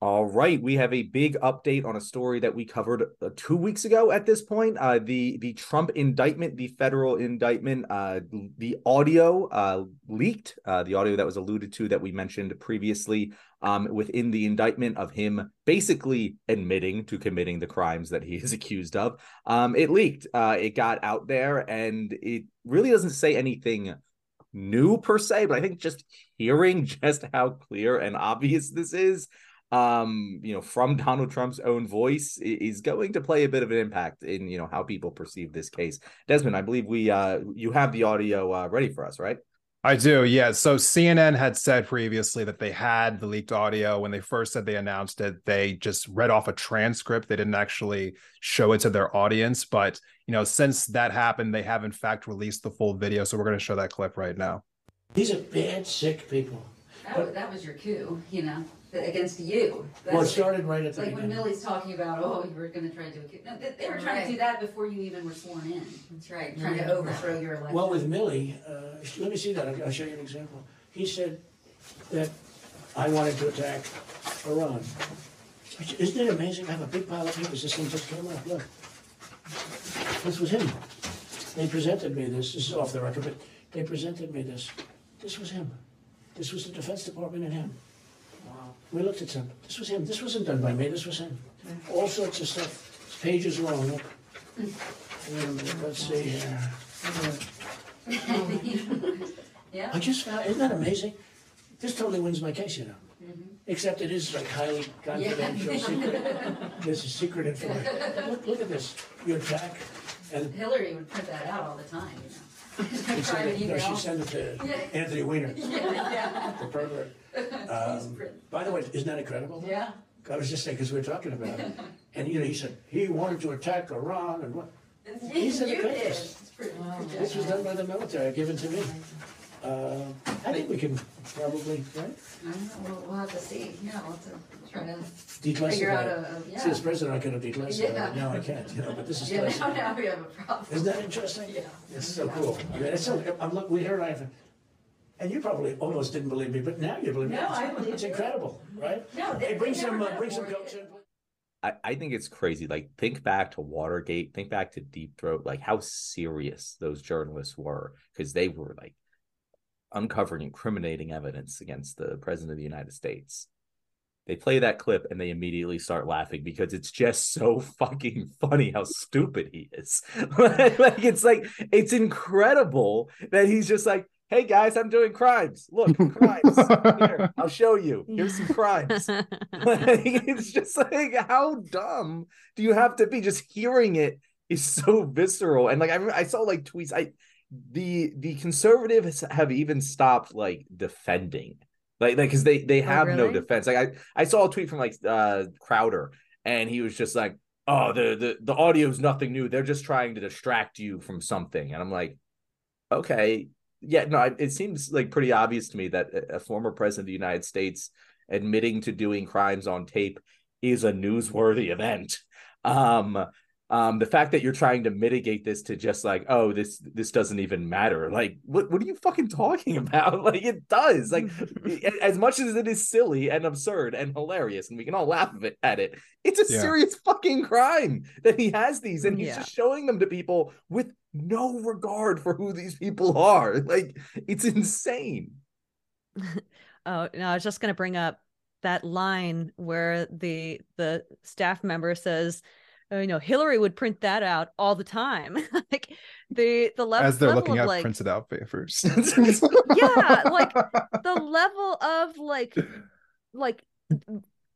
All right, we have a big update on a story that we covered uh, two weeks ago. At this point, uh, the the Trump indictment, the federal indictment, uh, the audio uh, leaked, uh, the audio that was alluded to that we mentioned previously, um, within the indictment of him basically admitting to committing the crimes that he is accused of. Um, it leaked, uh, it got out there, and it really doesn't say anything new per se, but I think just hearing just how clear and obvious this is um you know from donald trump's own voice is going to play a bit of an impact in you know how people perceive this case. Desmond i believe we uh you have the audio uh, ready for us right? I do yeah. So cnn had said previously that they had the leaked audio. When they first said they announced it they just read off a transcript. They didn't actually show it to their audience. But you know since that happened they have in fact released the full video. So we're going to show that clip right now. These are bad sick people. That, was, that was your coup you know against you. That's well, it started right at the like beginning. when Milley's talking about, oh, you were going to try to do a coup. No, they, they were trying right. to do that before you even were sworn in. That's right, trying to overthrow your election. Well, with Milley, uh, let me see that. I'll, I'll show you an example. He said that I wanted to attack Iran. Isn't it amazing? I have a big pile of papers. This thing just came up. Look, this was him. They presented me this. This is off the record, but they presented me this. This was him. This was the Defense Department and him. We looked at some. This was him. This wasn't done by me. This was him. All sorts of stuff. It's pages long. Look. let's see here. yeah. I just found. Isn't that amazing? This totally wins my case, you know. Mm-hmm. Except it is like highly confidential, yeah. secret. This is secret information. Look, look at this. Your attack. And Hillary would print that out all the time, you know. It, no, she sent it to yeah. Anthony Weiner, yeah, yeah. the pervert. Um, by the way, isn't that incredible? Yeah. I was just saying because we were talking about it, and you know, he said he wanted to attack Iran and what. He said it wow. This was done by the military, given to me. Uh, I think we can probably, right? I don't know, we'll, we'll have to see, yeah, we'll have to try to figure out it. a, a, yeah. See, as president, I could have declassified Yeah. it. Now I can't, you know, but this is Yeah, now, classified. now we have a problem. Isn't that interesting? Yeah. It's so cool. I mean, it's so, I'm, look, we heard, I have, and you probably almost didn't believe me, but now you believe me. No, I believe It's you. incredible, right? No, they- Hey, bring they some, never uh, bring some got coach in. I, I think it's crazy. Like, think back to Watergate, think back to Deep Throat, like how serious those journalists were because they were like uncovering incriminating evidence against the president of the United States. They play that clip and they immediately start laughing because it's just so fucking funny how stupid he is. like it's like it's incredible that he's just like, "Hey guys, I'm doing crimes. Look, crimes. Here, I'll show you. Here's some crimes." like, it's just like how dumb do you have to be? Just hearing it is so visceral. And like I, I saw like tweets. I the the conservatives have even stopped like defending. Like like because they they have oh, really? no defense. Like i i saw a tweet from like uh crowder and he was just like oh the the the audio is nothing new. They're just trying to distract you from something. And i'm like okay. Yeah no it seems like pretty obvious to me that a former president of the united states admitting to doing crimes on tape is a newsworthy event. Um um the fact that you're trying to mitigate this to just like oh this this doesn't even matter. Like what what are you fucking talking about? Like it does. Like as much as it is silly and absurd and hilarious and we can all laugh at it, at it it's a yeah. serious fucking crime that he has these and he's yeah. just showing them to people with no regard for who these people are. Like it's insane. Oh no i was just going to bring up that line where the the staff member says Uh, you know hillary would print that out all the time. Like the the level as they're level looking at like, printed out papers yeah like the level of like like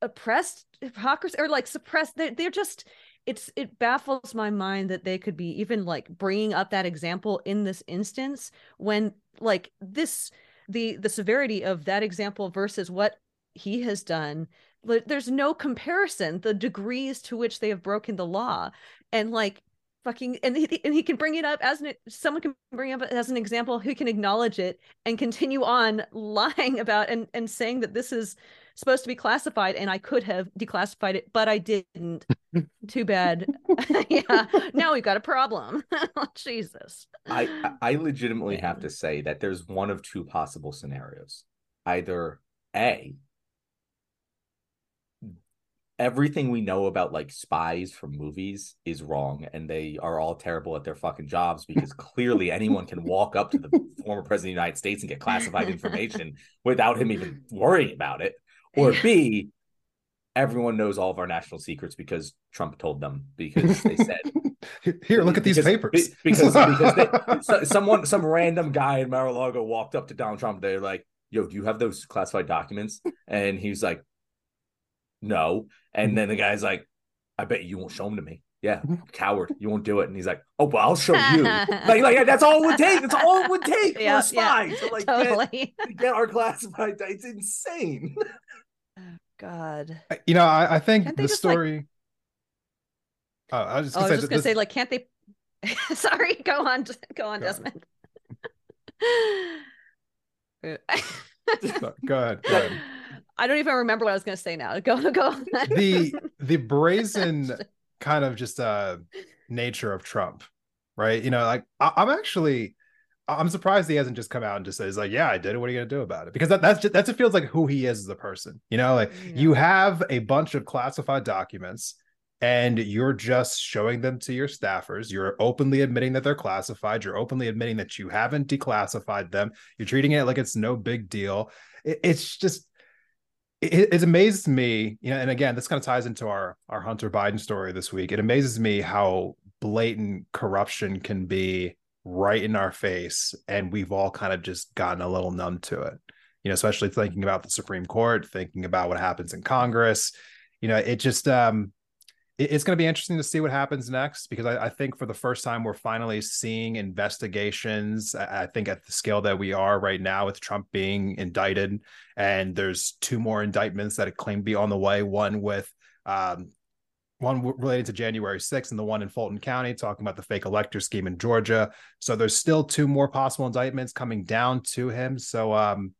oppressed hypocrisy or like suppressed they're, they're just it's it baffles my mind that they could be even like bringing up that example in this instance when like this the the severity of that example versus what he has done there's no comparison the degrees to which they have broken the law. And like fucking and he, and he can bring it up as an someone can bring it up as an example who can acknowledge it and continue on lying about and and saying that this is supposed to be classified and I could have declassified it but I didn't. Too bad. Yeah. Now we've got a problem. Jesus. I I legitimately have to say that there's one of two possible scenarios. Either a everything we know about like spies from movies is wrong and they are all terrible at their fucking jobs because clearly anyone can walk up to the former president of the United States and get classified information without him even worrying about it. Or B, everyone knows all of our national secrets because Trump told them because they said here look at these because, papers. because because they, so, someone some random guy in Mar-a-Lago walked up to Donald Trump. They're like yo do you have those classified documents? And he's like no and mm-hmm. then the guy's like I bet you won't show them to me yeah mm-hmm. coward you won't do it and he's like oh well I'll show you like like that's all it would take that's all it would take yeah, for a spy yeah, to like totally. get, to get our classified it's insane God. You know, I, I think the story. Like... Oh, I was just oh, gonna, oh, say, just gonna this... say, like, can't they? Sorry, go on, go on, go Desmond. go ahead. Go ahead. I don't even remember what I was going to say now. Go, go. the the brazen kind of just uh nature of Trump, right? You know, like I, I'm actually I'm surprised he hasn't just come out and just says like, "Yeah, I did it. What are you gonna do about it?" Because that, that's just, that's it feels like who he is as a person. You know, like yeah. you have a bunch of classified documents, and you're just showing them to your staffers. You're openly admitting that they're classified. You're openly admitting that you haven't declassified them. You're treating it like it's no big deal. It, it's just it, amazes me, you know. And again, this kind of ties into our our Hunter Biden story this week. It amazes me how blatant corruption can be right in our face and we've all kind of just gotten a little numb to it you know especially thinking about the supreme court thinking about what happens in congress you know it just um it's going to be interesting to see what happens next because I, I, think for the first time we're finally seeing investigations I, think at the scale that we are right now with trump being indicted and there's two more indictments that claim to be on the way one with um, one related to January 6th and the one in Fulton County talking about the fake elector scheme in Georgia. So there's still two more possible indictments coming down to him. So um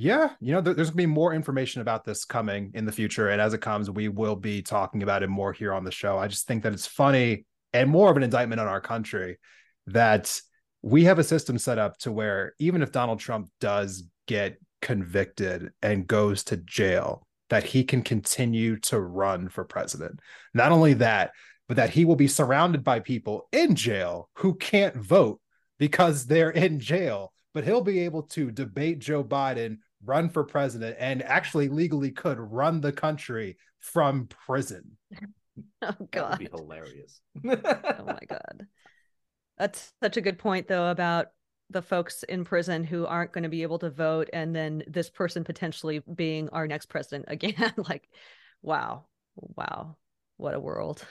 yeah, you know, there's to be more information about this coming in the future and as it comes we will be talking about it more here on the show. I just think that it's funny and more of an indictment on our country that we have a system set up to where even if Donald Trump does get convicted and goes to jail that he can continue to run for president. Not only that, but that he will be surrounded by people in jail who can't vote because they're in jail. But he'll be able to debate Joe Biden, run for president, and actually legally could run the country from prison. Oh God, that would be hilarious. oh my God, that's such a good point, though, about the folks in prison who aren't going to be able to vote and then this person potentially being our next president again. Like wow. Wow. What a world